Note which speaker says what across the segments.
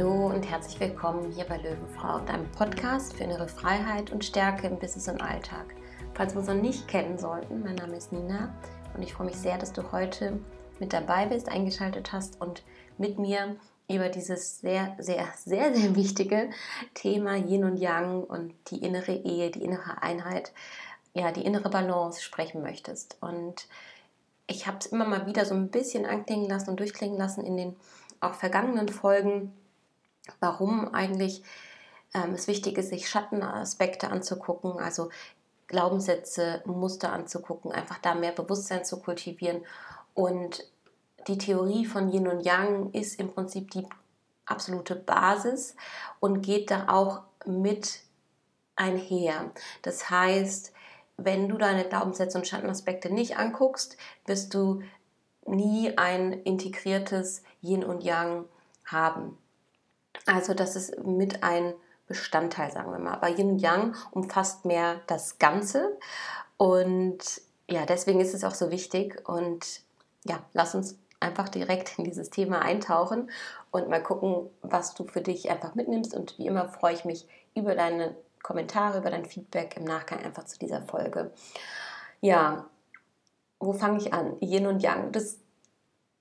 Speaker 1: Hallo und herzlich willkommen hier bei Löwenfrau, deinem Podcast für innere Freiheit und Stärke im Business und Alltag. Falls wir uns noch nicht kennen sollten, mein Name ist Nina und ich freue mich sehr, dass du heute mit dabei bist, eingeschaltet hast und mit mir über dieses sehr, sehr, sehr, sehr wichtige Thema Yin und Yang und die innere Ehe, die innere Einheit, ja, die innere Balance sprechen möchtest. Und ich habe es immer mal wieder so ein bisschen anklingen lassen und durchklingen lassen in den auch vergangenen Folgen, warum eigentlich ähm, es wichtig ist, sich Schattenaspekte anzugucken, also Glaubenssätze, Muster anzugucken, einfach da mehr Bewusstsein zu kultivieren. Und die Theorie von Yin und Yang ist im Prinzip die absolute Basis und geht da auch mit einher. Das heißt, wenn du deine Glaubenssätze und Schattenaspekte nicht anguckst, wirst du nie ein integriertes Yin und Yang haben. Also das ist mit ein Bestandteil, sagen wir mal. Aber Yin und Yang umfasst mehr das Ganze und ja, deswegen ist es auch so wichtig und ja, lass uns einfach direkt in dieses Thema eintauchen und mal gucken, was du für dich einfach mitnimmst. Und wie immer freue ich mich über deine Kommentare, über dein Feedback im Nachgang einfach zu dieser Folge. Ja, wo fange ich an? Yin und Yang. Das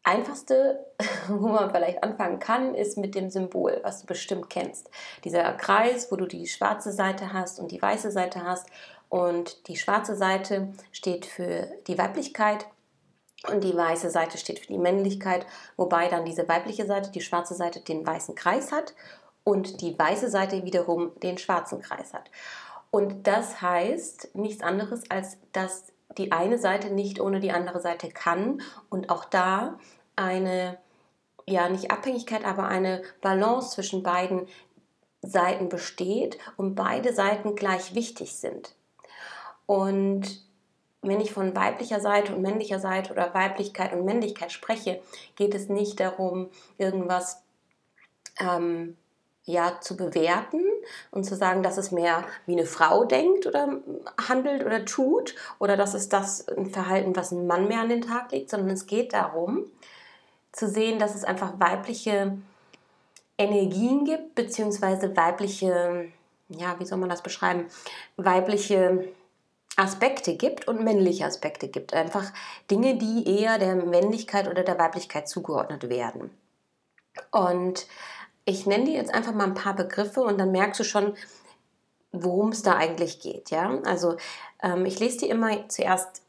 Speaker 1: Einfachste, wo man vielleicht anfangen kann, ist mit dem Symbol, was du bestimmt kennst. Dieser Kreis, wo du die schwarze Seite hast und die weiße Seite hast. Und die schwarze Seite steht für die Weiblichkeit und die weiße Seite steht für die Männlichkeit, wobei dann diese weibliche Seite, die schwarze Seite, den weißen Kreis hat und die weiße Seite wiederum den schwarzen Kreis hat. Und das heißt nichts anderes, als dass die eine Seite nicht ohne die andere Seite kann und auch da eine, ja, nicht Abhängigkeit, aber eine Balance zwischen beiden Seiten besteht und beide Seiten gleich wichtig sind. Und wenn ich von weiblicher Seite und männlicher Seite oder Weiblichkeit und Männlichkeit spreche, geht es nicht darum, irgendwas ähm, ja, zu bewerten und zu sagen, dass es mehr wie eine Frau denkt oder handelt oder tut oder dass es das ein Verhalten, was ein Mann mehr an den Tag legt, sondern es geht darum, zu sehen, dass es einfach weibliche Energien gibt, beziehungsweise weibliche, ja, wie soll man das beschreiben, weibliche Aspekte gibt und männliche Aspekte gibt. Einfach Dinge, die eher der Männlichkeit oder der Weiblichkeit zugeordnet werden. Und ich nenne dir jetzt einfach mal ein paar Begriffe und dann merkst du schon, worum es da eigentlich geht. Ja? Also ähm, ich lese dir immer zuerst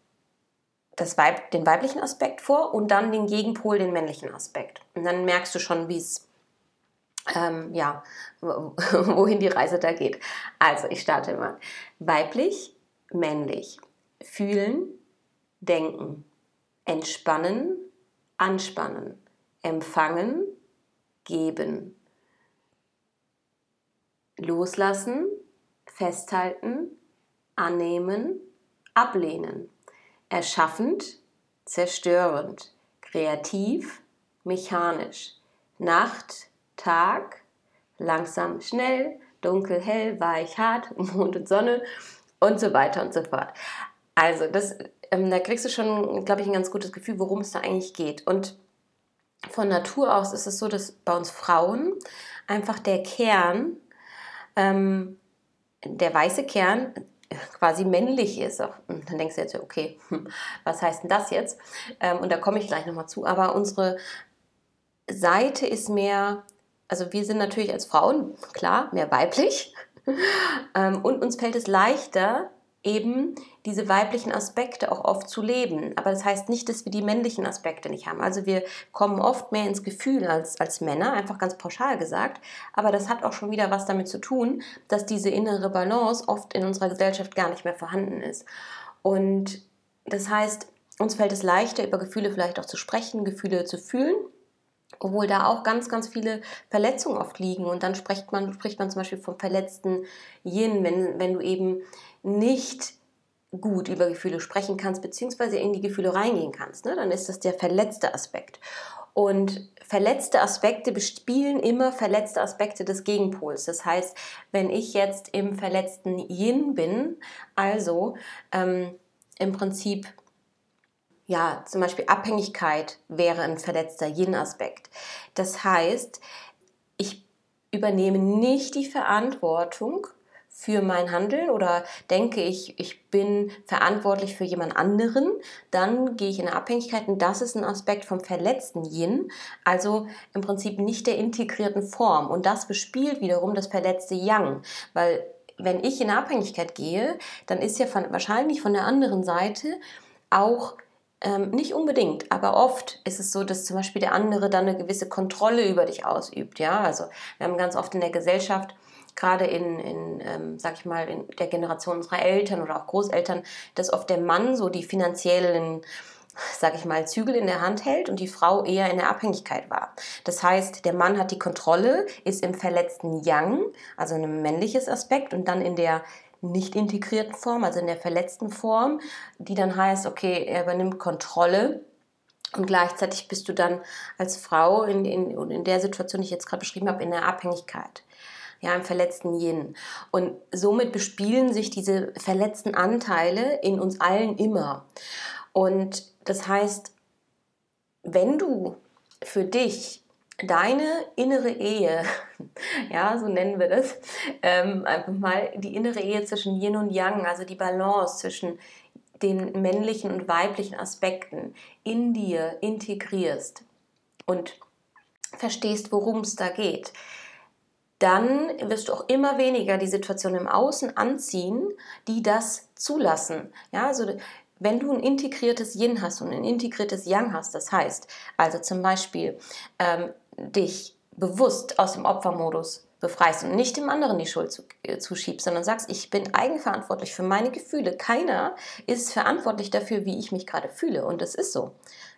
Speaker 1: das Weib, den weiblichen Aspekt vor und dann den Gegenpol, den männlichen Aspekt. Und dann merkst du schon, wie es ähm, ja, wohin die Reise da geht. Also, ich starte mal. Weiblich männlich. Fühlen, denken, entspannen, anspannen, empfangen, geben. Loslassen, festhalten, annehmen, ablehnen. Erschaffend, zerstörend, kreativ, mechanisch. Nacht, Tag, langsam, schnell, dunkel, hell, weich, hart, Mond und Sonne, und so weiter und so fort. Also, das, ähm, da kriegst du schon, glaube ich, ein ganz gutes Gefühl, worum es da eigentlich geht. Und von Natur aus ist es so, dass bei uns Frauen einfach der Kern, ähm, der weiße Kern, quasi männlich ist. Und dann denkst du jetzt, okay, hm, was heißt denn das jetzt? Ähm, und da komme ich gleich nochmal zu. Aber unsere Seite ist mehr, also wir sind natürlich als Frauen, klar, mehr weiblich. Ähm, und uns fällt es leichter, eben diese weiblichen Aspekte auch oft zu leben. Aber das heißt nicht, dass wir die männlichen Aspekte nicht haben. Also wir kommen oft mehr ins Gefühl als, als Männer, einfach ganz pauschal gesagt. Aber das hat auch schon wieder was damit zu tun, dass diese innere Balance oft in unserer Gesellschaft gar nicht mehr vorhanden ist. Und das heißt, uns fällt es leichter, über Gefühle vielleicht auch zu sprechen, Gefühle zu fühlen obwohl da auch ganz, ganz viele Verletzungen oft liegen. Und dann spricht man, spricht man zum Beispiel vom verletzten Yin, wenn, wenn du eben nicht gut über Gefühle sprechen kannst, beziehungsweise in die Gefühle reingehen kannst, ne? dann ist das der verletzte Aspekt. Und verletzte Aspekte bespielen immer verletzte Aspekte des Gegenpols. Das heißt, wenn ich jetzt im verletzten Yin bin, also ähm, im Prinzip ja, zum Beispiel Abhängigkeit wäre ein verletzter Yin-Aspekt. Das heißt, ich übernehme nicht die Verantwortung für mein Handeln oder denke ich, ich bin verantwortlich für jemand anderen, dann gehe ich in eine Abhängigkeit und das ist ein Aspekt vom verletzten Yin, also im Prinzip nicht der integrierten Form und das bespielt wiederum das verletzte Yang, weil wenn ich in eine Abhängigkeit gehe, dann ist ja von, wahrscheinlich von der anderen Seite auch ähm, nicht unbedingt, aber oft ist es so, dass zum Beispiel der andere dann eine gewisse Kontrolle über dich ausübt. Ja, also wir haben ganz oft in der Gesellschaft gerade in, in ähm, sag ich mal, in der Generation unserer Eltern oder auch Großeltern, dass oft der Mann so die finanziellen sag ich mal, Zügel in der Hand hält und die Frau eher in der Abhängigkeit war. Das heißt, der Mann hat die Kontrolle, ist im verletzten Yang, also ein männliches Aspekt und dann in der nicht integrierten Form, also in der verletzten Form, die dann heißt, okay, er übernimmt Kontrolle und gleichzeitig bist du dann als Frau in, in, in der Situation, die ich jetzt gerade beschrieben habe, in der Abhängigkeit ja, im verletzten Yin. Und somit bespielen sich diese verletzten Anteile in uns allen immer. Und das heißt, wenn du für dich deine innere Ehe, ja, so nennen wir das, ähm, einfach mal die innere Ehe zwischen Yin und Yang, also die Balance zwischen den männlichen und weiblichen Aspekten in dir integrierst und verstehst, worum es da geht, dann wirst du auch immer weniger die Situation im Außen anziehen, die das zulassen. Ja, also wenn du ein integriertes Yin hast und ein integriertes Yang hast, das heißt, also zum Beispiel ähm, dich bewusst aus dem Opfermodus befreist und nicht dem anderen die Schuld zu, äh, zuschiebst, sondern sagst, ich bin eigenverantwortlich für meine Gefühle. Keiner ist verantwortlich dafür, wie ich mich gerade fühle. Und das ist so.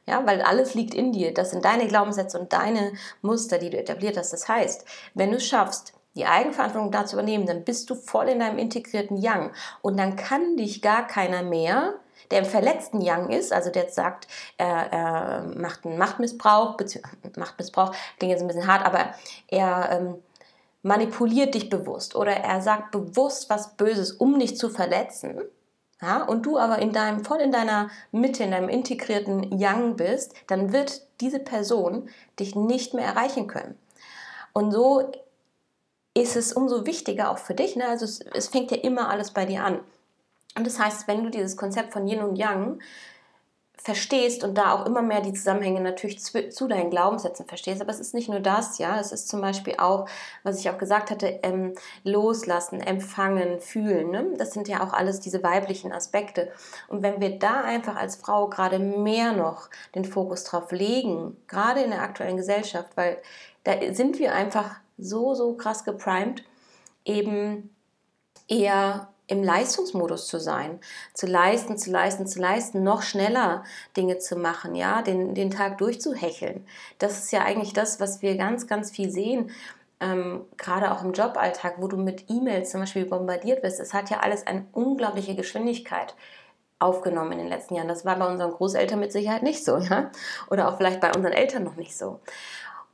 Speaker 1: Ja, weil alles liegt in dir. Das sind deine Glaubenssätze und deine Muster, die du etabliert hast. Das heißt, wenn du es schaffst, die Eigenverantwortung da zu übernehmen, dann bist du voll in deinem integrierten Yang. Und dann kann dich gar keiner mehr, der im verletzten Yang ist, also der jetzt sagt, er, er macht einen Machtmissbrauch, Machtmissbrauch klingt jetzt ein bisschen hart, aber er ähm, manipuliert dich bewusst oder er sagt bewusst was Böses, um dich zu verletzen ja, und du aber in deinem, voll in deiner Mitte, in deinem integrierten Yang bist, dann wird diese Person dich nicht mehr erreichen können. Und so ist es umso wichtiger auch für dich. Ne? Also es, es fängt ja immer alles bei dir an. Und das heißt, wenn du dieses Konzept von Yin und Yang verstehst und da auch immer mehr die Zusammenhänge natürlich zu, zu, deinen Glaubenssätzen verstehst. Aber es ist nicht nur das, ja, es ist zum Beispiel auch, was ich auch gesagt hatte, ähm, loslassen, empfangen, fühlen. Ne? Das sind ja auch alles diese weiblichen Aspekte. Und wenn wir da einfach als Frau gerade mehr noch den Fokus drauf legen, gerade in der aktuellen Gesellschaft, weil da sind wir einfach so, so krass geprimed, eben eher im Leistungsmodus zu sein, zu leisten, zu leisten, zu leisten, noch schneller Dinge zu machen, ja, den, den Tag durchzuhecheln. Das ist ja eigentlich das, was wir ganz, ganz viel sehen. Ähm, gerade auch im Joballtag, wo du mit E-Mails zum Beispiel bombardiert wirst, es hat ja alles eine unglaubliche Geschwindigkeit aufgenommen in den letzten Jahren. Das war bei unseren Großeltern mit Sicherheit nicht so, ja? Oder auch vielleicht bei unseren Eltern noch nicht so.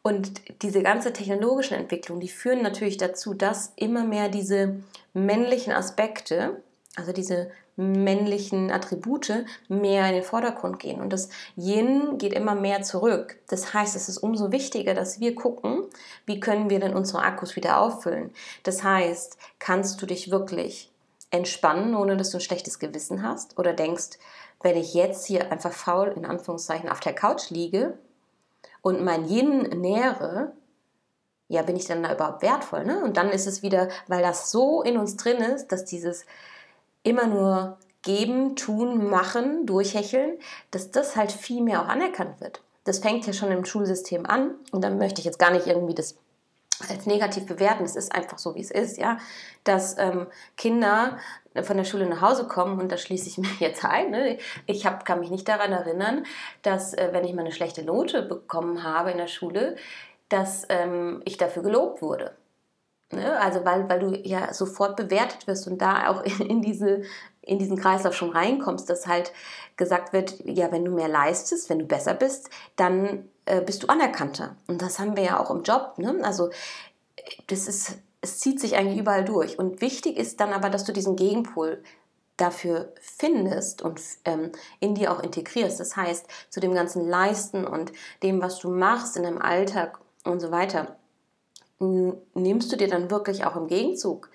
Speaker 1: Und diese ganze technologischen Entwicklung, die führen natürlich dazu, dass immer mehr diese männlichen Aspekte, also diese männlichen Attribute mehr in den Vordergrund gehen. Und das Yin geht immer mehr zurück. Das heißt, es ist umso wichtiger, dass wir gucken, wie können wir denn unsere Akkus wieder auffüllen. Das heißt, kannst du dich wirklich entspannen, ohne dass du ein schlechtes Gewissen hast? Oder denkst, wenn ich jetzt hier einfach faul in Anführungszeichen auf der Couch liege, und mein Yin nähere, ja, bin ich dann da überhaupt wertvoll? Ne? Und dann ist es wieder, weil das so in uns drin ist, dass dieses immer nur geben, tun, machen, durchhecheln, dass das halt viel mehr auch anerkannt wird. Das fängt ja schon im Schulsystem an und dann möchte ich jetzt gar nicht irgendwie das als negativ bewerten. Es ist einfach so, wie es ist, ja, dass ähm, Kinder von der Schule nach Hause kommen und da schließe ich mir jetzt ein. Ne? Ich hab, kann mich nicht daran erinnern, dass äh, wenn ich mal eine schlechte Note bekommen habe in der Schule, dass ähm, ich dafür gelobt wurde. Ne? Also weil, weil du ja sofort bewertet wirst und da auch in, in, diese, in diesen Kreislauf schon reinkommst, dass halt gesagt wird, ja, wenn du mehr leistest, wenn du besser bist, dann äh, bist du anerkannter. Und das haben wir ja auch im Job. Ne? Also das ist, es zieht sich eigentlich überall durch. Und wichtig ist dann aber, dass du diesen Gegenpol dafür findest und ähm, in dir auch integrierst. Das heißt, zu dem ganzen Leisten und dem, was du machst in deinem Alltag und so weiter, nimmst du dir dann wirklich auch im Gegenzug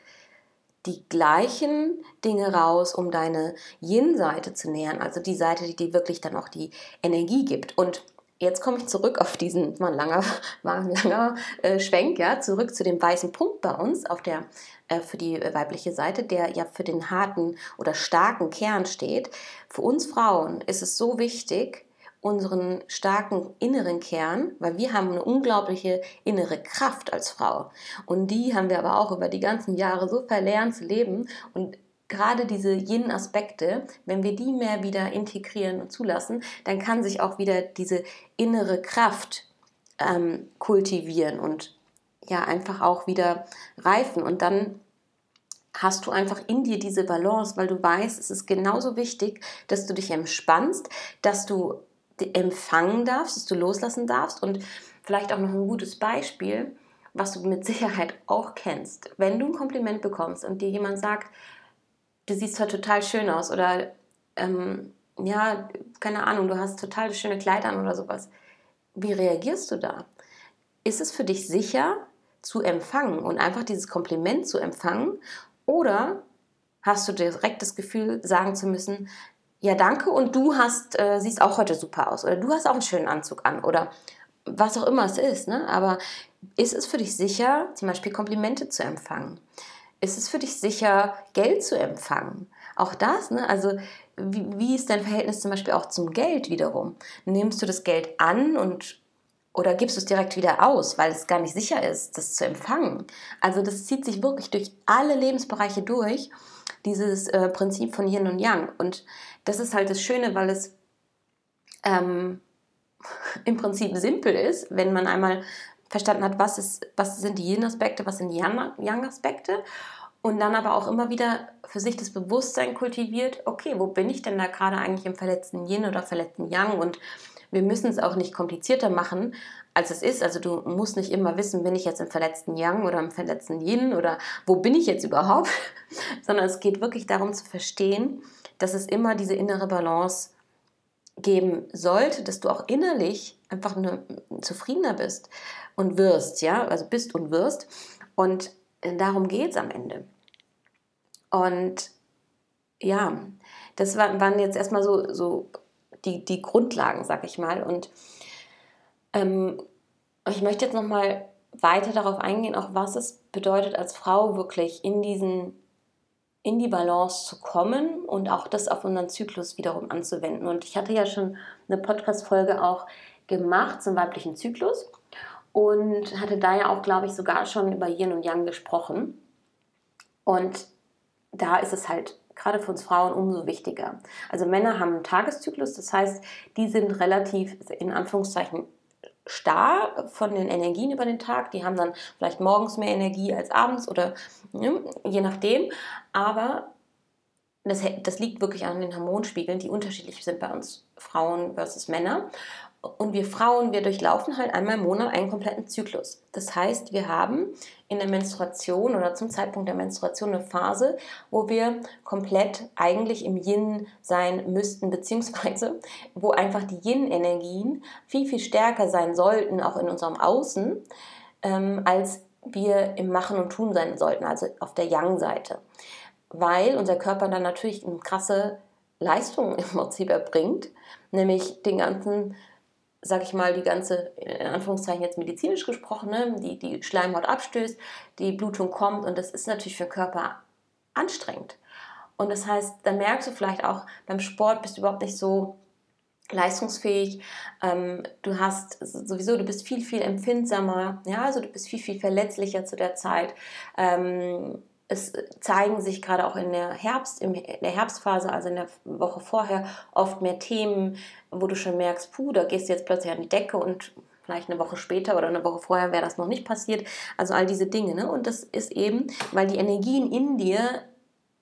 Speaker 1: die gleichen Dinge raus, um deine Yin-Seite zu nähern, also die Seite, die dir wirklich dann auch die Energie gibt. Und jetzt komme ich zurück auf diesen, war ein langer, war ein langer äh, Schwenk, ja, zurück zu dem weißen Punkt bei uns auf der, äh, für die weibliche Seite, der ja für den harten oder starken Kern steht. Für uns Frauen ist es so wichtig, unseren starken inneren Kern, weil wir haben eine unglaubliche innere Kraft als Frau. Und die haben wir aber auch über die ganzen Jahre so verlernt zu leben. Und gerade diese Yin-Aspekte, wenn wir die mehr wieder integrieren und zulassen, dann kann sich auch wieder diese innere Kraft ähm, kultivieren und ja einfach auch wieder reifen. Und dann hast du einfach in dir diese Balance, weil du weißt, es ist genauso wichtig, dass du dich entspannst, dass du empfangen darfst, dass du loslassen darfst. Und vielleicht auch noch ein gutes Beispiel, was du mit Sicherheit auch kennst. Wenn du ein Kompliment bekommst und dir jemand sagt, du siehst heute total schön aus oder ähm, ja, keine Ahnung, du hast total schöne Kleider an oder sowas. Wie reagierst du da? Ist es für dich sicher zu empfangen und einfach dieses Kompliment zu empfangen? Oder hast du direkt das Gefühl, sagen zu müssen, ja, danke und du hast, äh, siehst auch heute super aus oder du hast auch einen schönen Anzug an oder was auch immer es ist. Ne? Aber ist es für dich sicher, zum Beispiel Komplimente zu empfangen? Ist es für dich sicher, Geld zu empfangen? Auch das, ne? also wie, wie ist dein Verhältnis zum Beispiel auch zum Geld wiederum? Nimmst du das Geld an und oder gibst du es direkt wieder aus, weil es gar nicht sicher ist, das zu empfangen? Also das zieht sich wirklich durch alle Lebensbereiche durch, dieses äh, Prinzip von Yin und Yang. Und das ist halt das Schöne, weil es ähm, im Prinzip simpel ist, wenn man einmal verstanden hat, was, ist, was sind die Yin-Aspekte, was sind die Yang-Aspekte. Und dann aber auch immer wieder für sich das Bewusstsein kultiviert, okay, wo bin ich denn da gerade eigentlich im verletzten Yin oder verletzten Yang? Und wir müssen es auch nicht komplizierter machen, als es ist. Also du musst nicht immer wissen, bin ich jetzt im verletzten Yang oder im verletzten Yin oder wo bin ich jetzt überhaupt, sondern es geht wirklich darum zu verstehen, dass es immer diese innere Balance geben sollte, dass du auch innerlich einfach eine, zufriedener bist und wirst, ja, also bist und wirst. Und darum geht es am Ende. Und ja, das waren jetzt erstmal so, so die, die Grundlagen, sag ich mal. Und ähm, ich möchte jetzt nochmal weiter darauf eingehen, auch was es bedeutet, als Frau wirklich in diesen in die Balance zu kommen und auch das auf unseren Zyklus wiederum anzuwenden. Und ich hatte ja schon eine Podcast-Folge auch gemacht zum weiblichen Zyklus und hatte da ja auch, glaube ich, sogar schon über Yin und Yang gesprochen. Und da ist es halt gerade für uns Frauen umso wichtiger. Also Männer haben einen Tageszyklus, das heißt, die sind relativ in Anführungszeichen starr von den Energien über den Tag. Die haben dann vielleicht morgens mehr Energie als abends oder ne, je nachdem. Aber das, das liegt wirklich an den Hormonspiegeln, die unterschiedlich sind bei uns Frauen versus Männer. Und wir Frauen, wir durchlaufen halt einmal im Monat einen kompletten Zyklus. Das heißt, wir haben in der Menstruation oder zum Zeitpunkt der Menstruation eine Phase, wo wir komplett eigentlich im Yin sein müssten, beziehungsweise wo einfach die Yin-Energien viel, viel stärker sein sollten, auch in unserem Außen, ähm, als wir im Machen und Tun sein sollten, also auf der Yang-Seite. Weil unser Körper dann natürlich eine krasse Leistung im Prinzip erbringt, nämlich den ganzen sag ich mal, die ganze, in Anführungszeichen jetzt medizinisch gesprochen, ne, die, die Schleimhaut abstößt, die Blutung kommt und das ist natürlich für den Körper anstrengend. Und das heißt, dann merkst du vielleicht auch, beim Sport bist du überhaupt nicht so leistungsfähig. Ähm, du hast sowieso, du bist viel, viel empfindsamer, ja, also du bist viel, viel verletzlicher zu der Zeit. Ähm, es zeigen sich gerade auch in der Herbst, in der Herbstphase, also in der Woche vorher, oft mehr Themen, wo du schon merkst, puh, da gehst du jetzt plötzlich an die Decke und vielleicht eine Woche später oder eine Woche vorher wäre das noch nicht passiert. Also all diese Dinge. Ne? Und das ist eben, weil die Energien in dir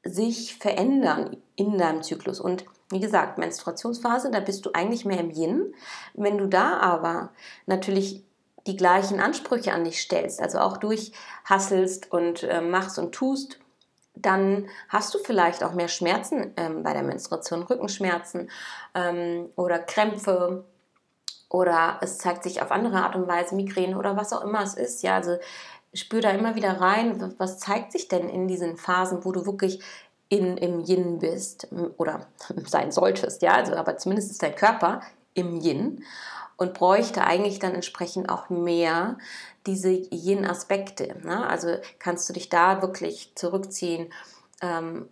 Speaker 1: sich verändern in deinem Zyklus. Und wie gesagt, Menstruationsphase, da bist du eigentlich mehr im Yin. Wenn du da aber natürlich die gleichen Ansprüche an dich stellst, also auch durchhasselst und äh, machst und tust, dann hast du vielleicht auch mehr Schmerzen ähm, bei der Menstruation, Rückenschmerzen ähm, oder Krämpfe oder es zeigt sich auf andere Art und Weise, Migräne oder was auch immer es ist. Ja, also spür da immer wieder rein, was zeigt sich denn in diesen Phasen, wo du wirklich in, im Yin bist oder sein solltest, ja, also aber zumindest ist dein Körper im Yin und bräuchte eigentlich dann entsprechend auch mehr diese Yin-Aspekte. Ne? Also kannst du dich da wirklich zurückziehen, ähm,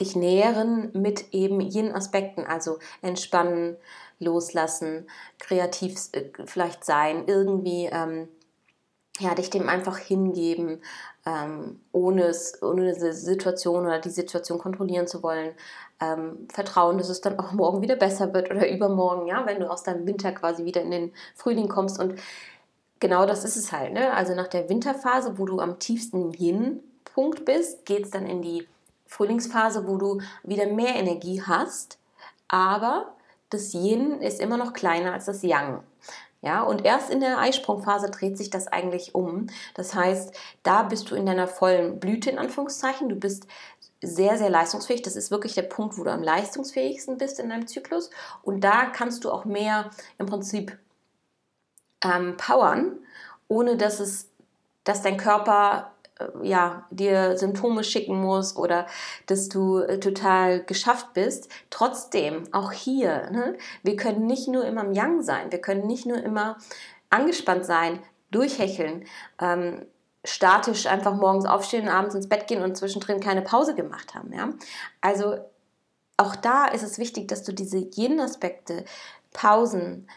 Speaker 1: dich nähren mit eben Yin-Aspekten, also entspannen, loslassen, kreativ äh, vielleicht sein, irgendwie ähm, ja, dich dem einfach hingeben, ähm, ohne, ohne diese Situation oder die Situation kontrollieren zu wollen. Ähm, vertrauen, dass es dann auch morgen wieder besser wird oder übermorgen, ja, wenn du aus deinem Winter quasi wieder in den Frühling kommst. Und genau das ist es halt. Ne? Also nach der Winterphase, wo du am tiefsten Yin-Punkt bist, geht es dann in die Frühlingsphase, wo du wieder mehr Energie hast, aber das Yin ist immer noch kleiner als das Yang. Ja, und erst in der Eisprungphase dreht sich das eigentlich um. Das heißt, da bist du in deiner vollen Blüte in Anführungszeichen. Du bist sehr, sehr leistungsfähig. Das ist wirklich der Punkt, wo du am leistungsfähigsten bist in deinem Zyklus. Und da kannst du auch mehr im Prinzip ähm, powern, ohne dass es, dass dein Körper äh, ja, dir Symptome schicken muss oder dass du äh, total geschafft bist. Trotzdem, auch hier, ne, wir können nicht nur immer im Yang sein, wir können nicht nur immer angespannt sein, durchhecheln, ähm, statisch einfach morgens aufstehen, abends ins Bett gehen und zwischendrin keine Pause gemacht haben. Ja? Also auch da ist es wichtig, dass du diese jenen Aspekte, Pausen,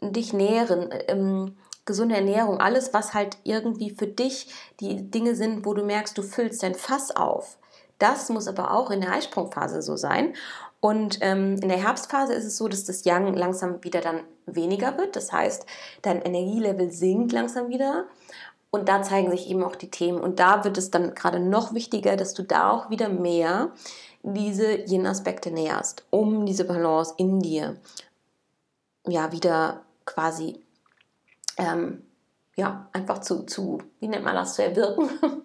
Speaker 1: dich nähren, ähm, gesunde Ernährung, alles, was halt irgendwie für dich die Dinge sind, wo du merkst, du füllst dein Fass auf. Das muss aber auch in der Eisprungphase so sein. Und ähm, in der Herbstphase ist es so, dass das Yang langsam wieder dann weniger wird. Das heißt, dein Energielevel sinkt langsam wieder. Und da zeigen sich eben auch die Themen. Und da wird es dann gerade noch wichtiger, dass du da auch wieder mehr diese Yin-Aspekte näherst, um diese Balance in dir ja wieder quasi ähm, ja, einfach zu, zu, wie nennt man das, zu erwirken.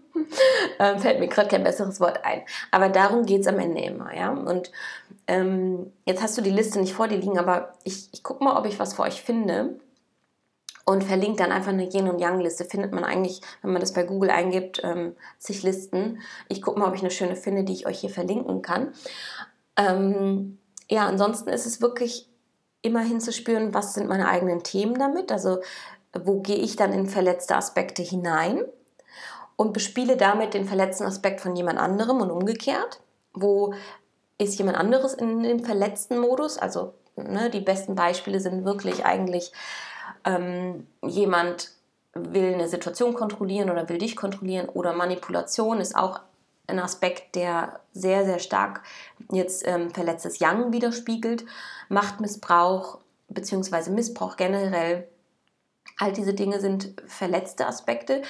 Speaker 1: ähm, fällt mir gerade kein besseres Wort ein. Aber darum geht es am Ende immer, ja. Und ähm, jetzt hast du die Liste nicht vor dir liegen, aber ich, ich gucke mal, ob ich was für euch finde und verlinke dann einfach eine Yin- und Yang-Liste. Findet man eigentlich, wenn man das bei Google eingibt, ähm, sich Listen. Ich gucke mal, ob ich eine schöne finde, die ich euch hier verlinken kann. Ähm, ja, ansonsten ist es wirklich immer hinzuspüren, was sind meine eigenen Themen damit. Also wo gehe ich dann in verletzte Aspekte hinein und bespiele damit den verletzten Aspekt von jemand anderem und umgekehrt. Wo ist jemand anderes in dem verletzten Modus? Also ne, die besten Beispiele sind wirklich eigentlich ähm, jemand will eine Situation kontrollieren oder will dich kontrollieren oder Manipulation ist auch ein Aspekt, der sehr, sehr stark jetzt ähm, verletztes Yang widerspiegelt. Machtmissbrauch bzw. Missbrauch generell All diese Dinge sind verletzte Aspekte.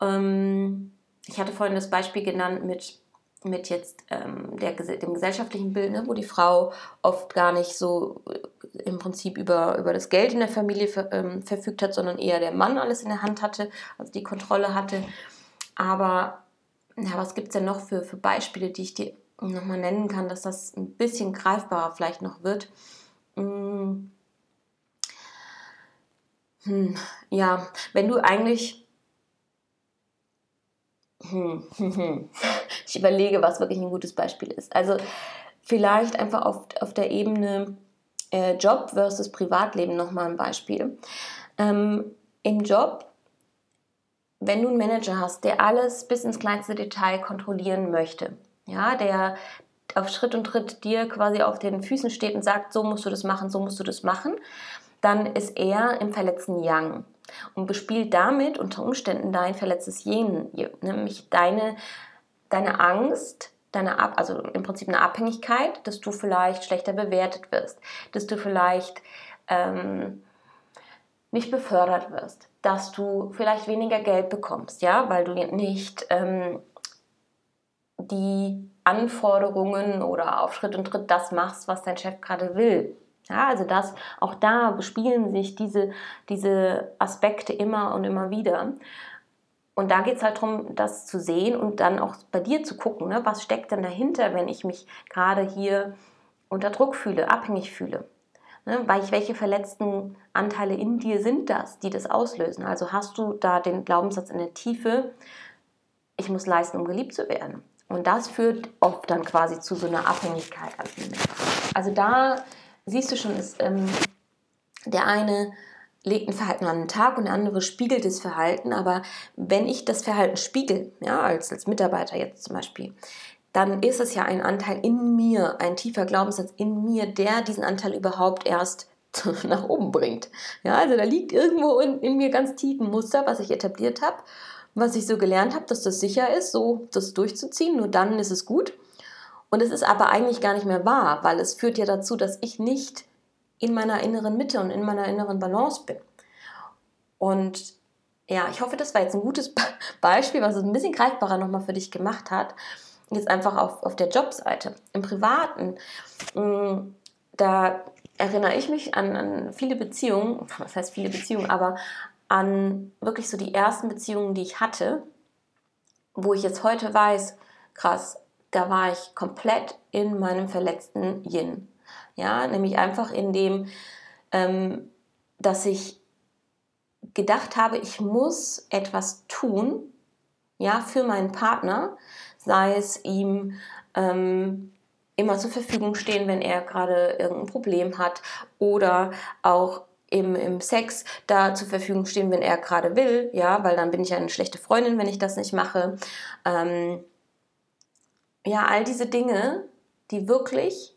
Speaker 1: Ähm, ich hatte vorhin das Beispiel genannt mit, mit jetzt ähm, der, dem gesellschaftlichen Bild, ne, wo die Frau oft gar nicht so äh, im Prinzip über, über das Geld in der Familie ver, ähm, verfügt hat, sondern eher der Mann alles in der Hand hatte, also die Kontrolle hatte. Aber ja, was gibt es denn noch für, für Beispiele, die ich dir nochmal nennen kann, dass das ein bisschen greifbarer vielleicht noch wird? Hm hm, ja, wenn du eigentlich. Hm, hm, hm. Ich überlege, was wirklich ein gutes Beispiel ist. Also vielleicht einfach auf, auf der Ebene äh, Job versus Privatleben nochmal ein Beispiel. Ähm, Im Job, wenn du einen Manager hast, der alles bis ins kleinste Detail kontrollieren möchte, ja, der auf Schritt und Tritt dir quasi auf den Füßen steht und sagt, so musst du das machen, so musst du das machen, dann ist er im verletzten Yang und bespielt damit unter Umständen dein verletztes Yin, nämlich deine, deine Angst, deine Ab also im Prinzip eine Abhängigkeit, dass du vielleicht schlechter bewertet wirst, dass du vielleicht ähm, nicht befördert wirst, dass du vielleicht weniger Geld bekommst, ja, weil du nicht ähm, die Anforderungen oder auf Schritt und Tritt das machst, was dein Chef gerade will. Ja, also das, auch da bespielen sich diese, diese Aspekte immer und immer wieder. Und da geht es halt darum, das zu sehen und dann auch bei dir zu gucken, ne, was steckt denn dahinter, wenn ich mich gerade hier unter Druck fühle, abhängig fühle. Ne? Welche verletzten Anteile in dir sind das, die das auslösen? Also hast du da den Glaubenssatz in der Tiefe, ich muss leisten, um geliebt zu werden. Und das führt oft dann quasi zu so einer Abhängigkeit Also da siehst du schon, ist, ähm, der eine legt ein Verhalten an den Tag und der andere spiegelt das Verhalten. Aber wenn ich das Verhalten spiegel, ja, als, als Mitarbeiter jetzt zum Beispiel, dann ist es ja ein Anteil in mir, ein tiefer Glaubenssatz in mir, der diesen Anteil überhaupt erst nach oben bringt. Ja, also da liegt irgendwo in, in mir ganz tief ein Muster, was ich etabliert habe, was ich so gelernt habe, dass das sicher ist, so das durchzuziehen. Nur dann ist es gut. Und es ist aber eigentlich gar nicht mehr wahr, weil es führt ja dazu, dass ich nicht in meiner inneren Mitte und in meiner inneren Balance bin. Und ja, ich hoffe, das war jetzt ein gutes Beispiel, was es ein bisschen greifbarer nochmal für dich gemacht hat. Jetzt einfach auf, auf der Jobseite. Im Privaten, mm, da erinnere ich mich an, an viele Beziehungen, was heißt viele Beziehungen, aber an wirklich so die ersten Beziehungen, die ich hatte, wo ich jetzt heute weiß, krass, da war ich komplett in meinem verletzten Yin. Ja, nämlich einfach in dem, ähm, dass ich gedacht habe, ich muss etwas tun, ja, für meinen Partner, sei es ihm ähm, immer zur Verfügung stehen, wenn er gerade irgendein Problem hat oder auch im, im Sex da zur Verfügung stehen, wenn er gerade will, ja, weil dann bin ich eine schlechte Freundin, wenn ich das nicht mache. Ähm, ja, all diese Dinge, die wirklich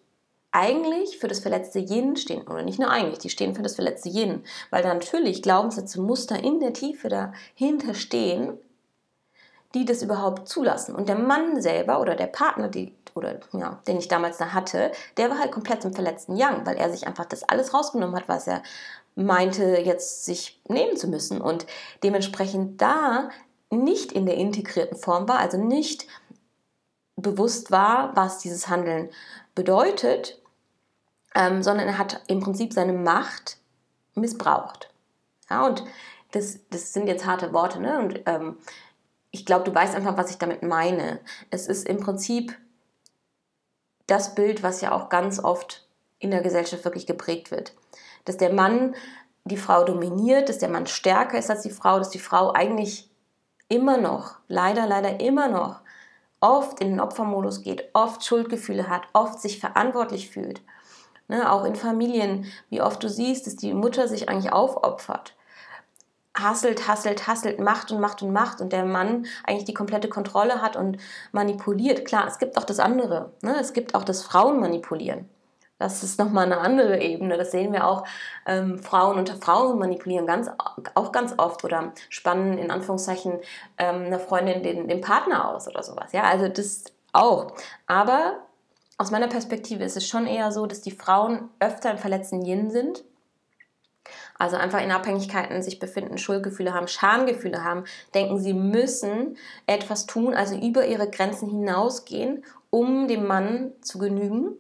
Speaker 1: eigentlich für das verletzte Yin stehen, oder nicht nur eigentlich, die stehen für das verletzte Yin, weil da natürlich Glaubenssätze, Muster in der Tiefe dahinter stehen, die das überhaupt zulassen. Und der Mann selber oder der Partner, die, oder, ja, den ich damals da hatte, der war halt komplett im verletzten Yang, weil er sich einfach das alles rausgenommen hat, was er meinte, jetzt sich nehmen zu müssen. Und dementsprechend da nicht in der integrierten Form war, also nicht bewusst war, was dieses Handeln bedeutet, ähm, sondern er hat im Prinzip seine Macht missbraucht. Ja, und das, das sind jetzt harte Worte, ne? Und ähm, ich glaube, du weißt einfach, was ich damit meine. Es ist im Prinzip das Bild, was ja auch ganz oft in der Gesellschaft wirklich geprägt wird. Dass der Mann die Frau dominiert, dass der Mann stärker ist als die Frau, dass die Frau eigentlich immer noch, leider, leider immer noch, oft in den Opfermodus geht, oft Schuldgefühle hat, oft sich verantwortlich fühlt. Ne, auch in Familien, wie oft du siehst, dass die Mutter sich eigentlich aufopfert. Hasselt, hasselt, hasselt, macht und macht und macht und der Mann eigentlich die komplette Kontrolle hat und manipuliert. Klar, es gibt auch das andere. Ne? Es gibt auch das Frauen manipulieren. Das ist nochmal eine andere Ebene. Das sehen wir auch. Ähm, Frauen unter Frauen manipulieren ganz, auch ganz oft oder spannen in Anführungszeichen ähm, einer Freundin den, den Partner aus oder sowas. Ja, also das auch. Aber aus meiner Perspektive ist es schon eher so, dass die Frauen öfter im verletzten Yin sind. Also einfach in Abhängigkeiten sich befinden, Schuldgefühle haben, Schamgefühle haben, denken, sie müssen etwas tun, also über ihre Grenzen hinausgehen, um dem Mann zu genügen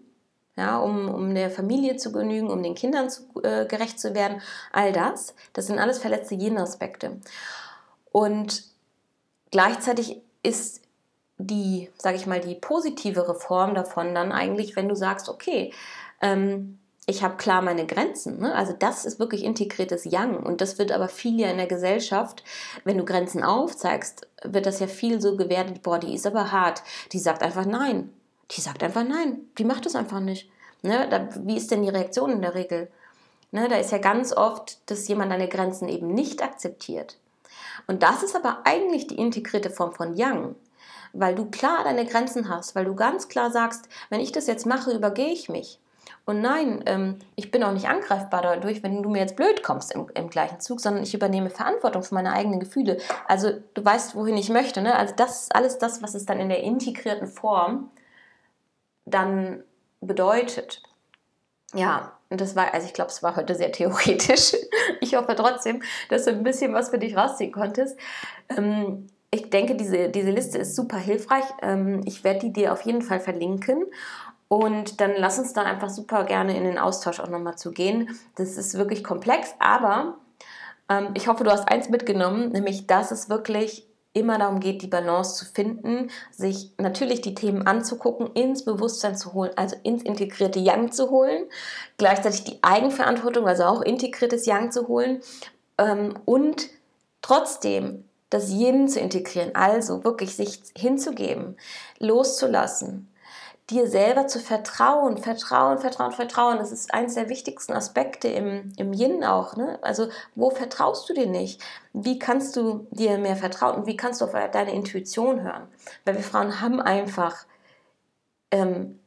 Speaker 1: ja, um, um der Familie zu genügen, um den Kindern zu, äh, gerecht zu werden, all das, das sind alles verletzte Yin-Aspekte. Und gleichzeitig ist die, sage ich mal, die positivere Form davon dann eigentlich, wenn du sagst, okay, ähm, ich habe klar meine Grenzen. Ne? Also das ist wirklich integriertes Yang. Und das wird aber viel ja in der Gesellschaft, wenn du Grenzen aufzeigst, wird das ja viel so gewertet, boah, die ist aber hart. Die sagt einfach nein. Die sagt einfach nein. Die macht es einfach nicht. Ne? Da, wie ist denn die Reaktion in der Regel? Ne? Da ist ja ganz oft, dass jemand deine Grenzen eben nicht akzeptiert. Und das ist aber eigentlich die integrierte Form von Yang, weil du klar deine Grenzen hast, weil du ganz klar sagst, wenn ich das jetzt mache, übergehe ich mich. Und nein, ähm, ich bin auch nicht angreifbar dadurch, wenn du mir jetzt blöd kommst im, im, gleichen Zug, sondern ich übernehme Verantwortung für meine eigenen Gefühle. Also du weißt, wohin ich möchte. Ne? Also das ist alles das, was es dann in der integrierten Form dann bedeutet. Ja, und das war, also ich glaube, es war heute sehr theoretisch. Ich hoffe trotzdem, dass du ein bisschen was für dich rausziehen konntest. Ähm, ich denke, diese, diese Liste ist super hilfreich. Ähm, ich werde die dir auf jeden Fall verlinken. Und dann lass uns da einfach super gerne in den Austausch auch nochmal zu gehen. Das ist wirklich komplex, aber ähm, ich hoffe, du hast eins mitgenommen, nämlich dass es wirklich immer darum geht, die Balance zu finden, sich natürlich die Themen anzugucken, ins Bewusstsein zu holen, also ins integrierte Yang zu holen, gleichzeitig die Eigenverantwortung, also auch integriertes Yang zu holen ähm, und trotzdem das Yin zu integrieren, also wirklich sich hinzugeben, loszulassen, dir selber zu vertrauen, Vertrauen, Vertrauen, Vertrauen. Das ist eines der wichtigsten Aspekte im, im Yin auch. Ne? Also wo vertraust du dir nicht? Wie kannst du dir mehr vertrauen und wie kannst du auf deine Intuition hören? Weil wir Frauen haben einfach ähm,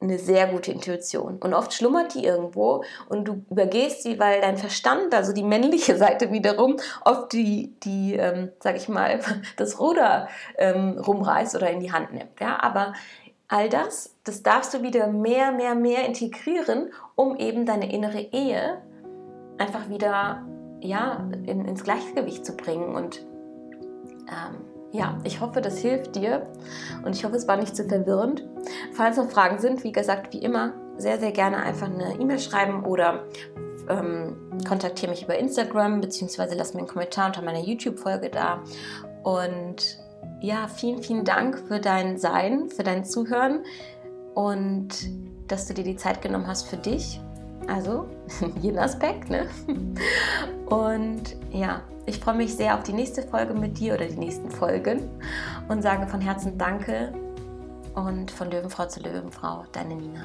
Speaker 1: eine sehr gute Intuition. Und oft schlummert die irgendwo und du übergehst sie, weil dein Verstand, also die männliche Seite wiederum, oft die, die ähm, sag ich mal, das Ruder ähm, rumreißt oder in die Hand nimmt. Ja? Aber all das, das darfst du wieder mehr, mehr, mehr integrieren, um eben deine innere Ehe einfach wieder ja, in, ins Gleichgewicht zu bringen und ähm, ja, ich hoffe, das hilft dir und ich hoffe, es war nicht zu verwirrend. Falls noch Fragen sind, wie gesagt, wie immer, sehr, sehr gerne einfach eine E-Mail schreiben oder ähm, kontaktiere mich über Instagram beziehungsweise lass mir einen Kommentar unter meiner YouTube-Folge da. Und ja, vielen, vielen Dank für dein Sein, für dein Zuhören und dass du dir die Zeit genommen hast für dich. Also, jeden Aspekt, ne? Und ja, ich freue mich sehr auf die nächste Folge mit dir oder die nächsten Folgen und sage von Herzen Danke und von Löwenfrau zu Löwenfrau, deine Nina.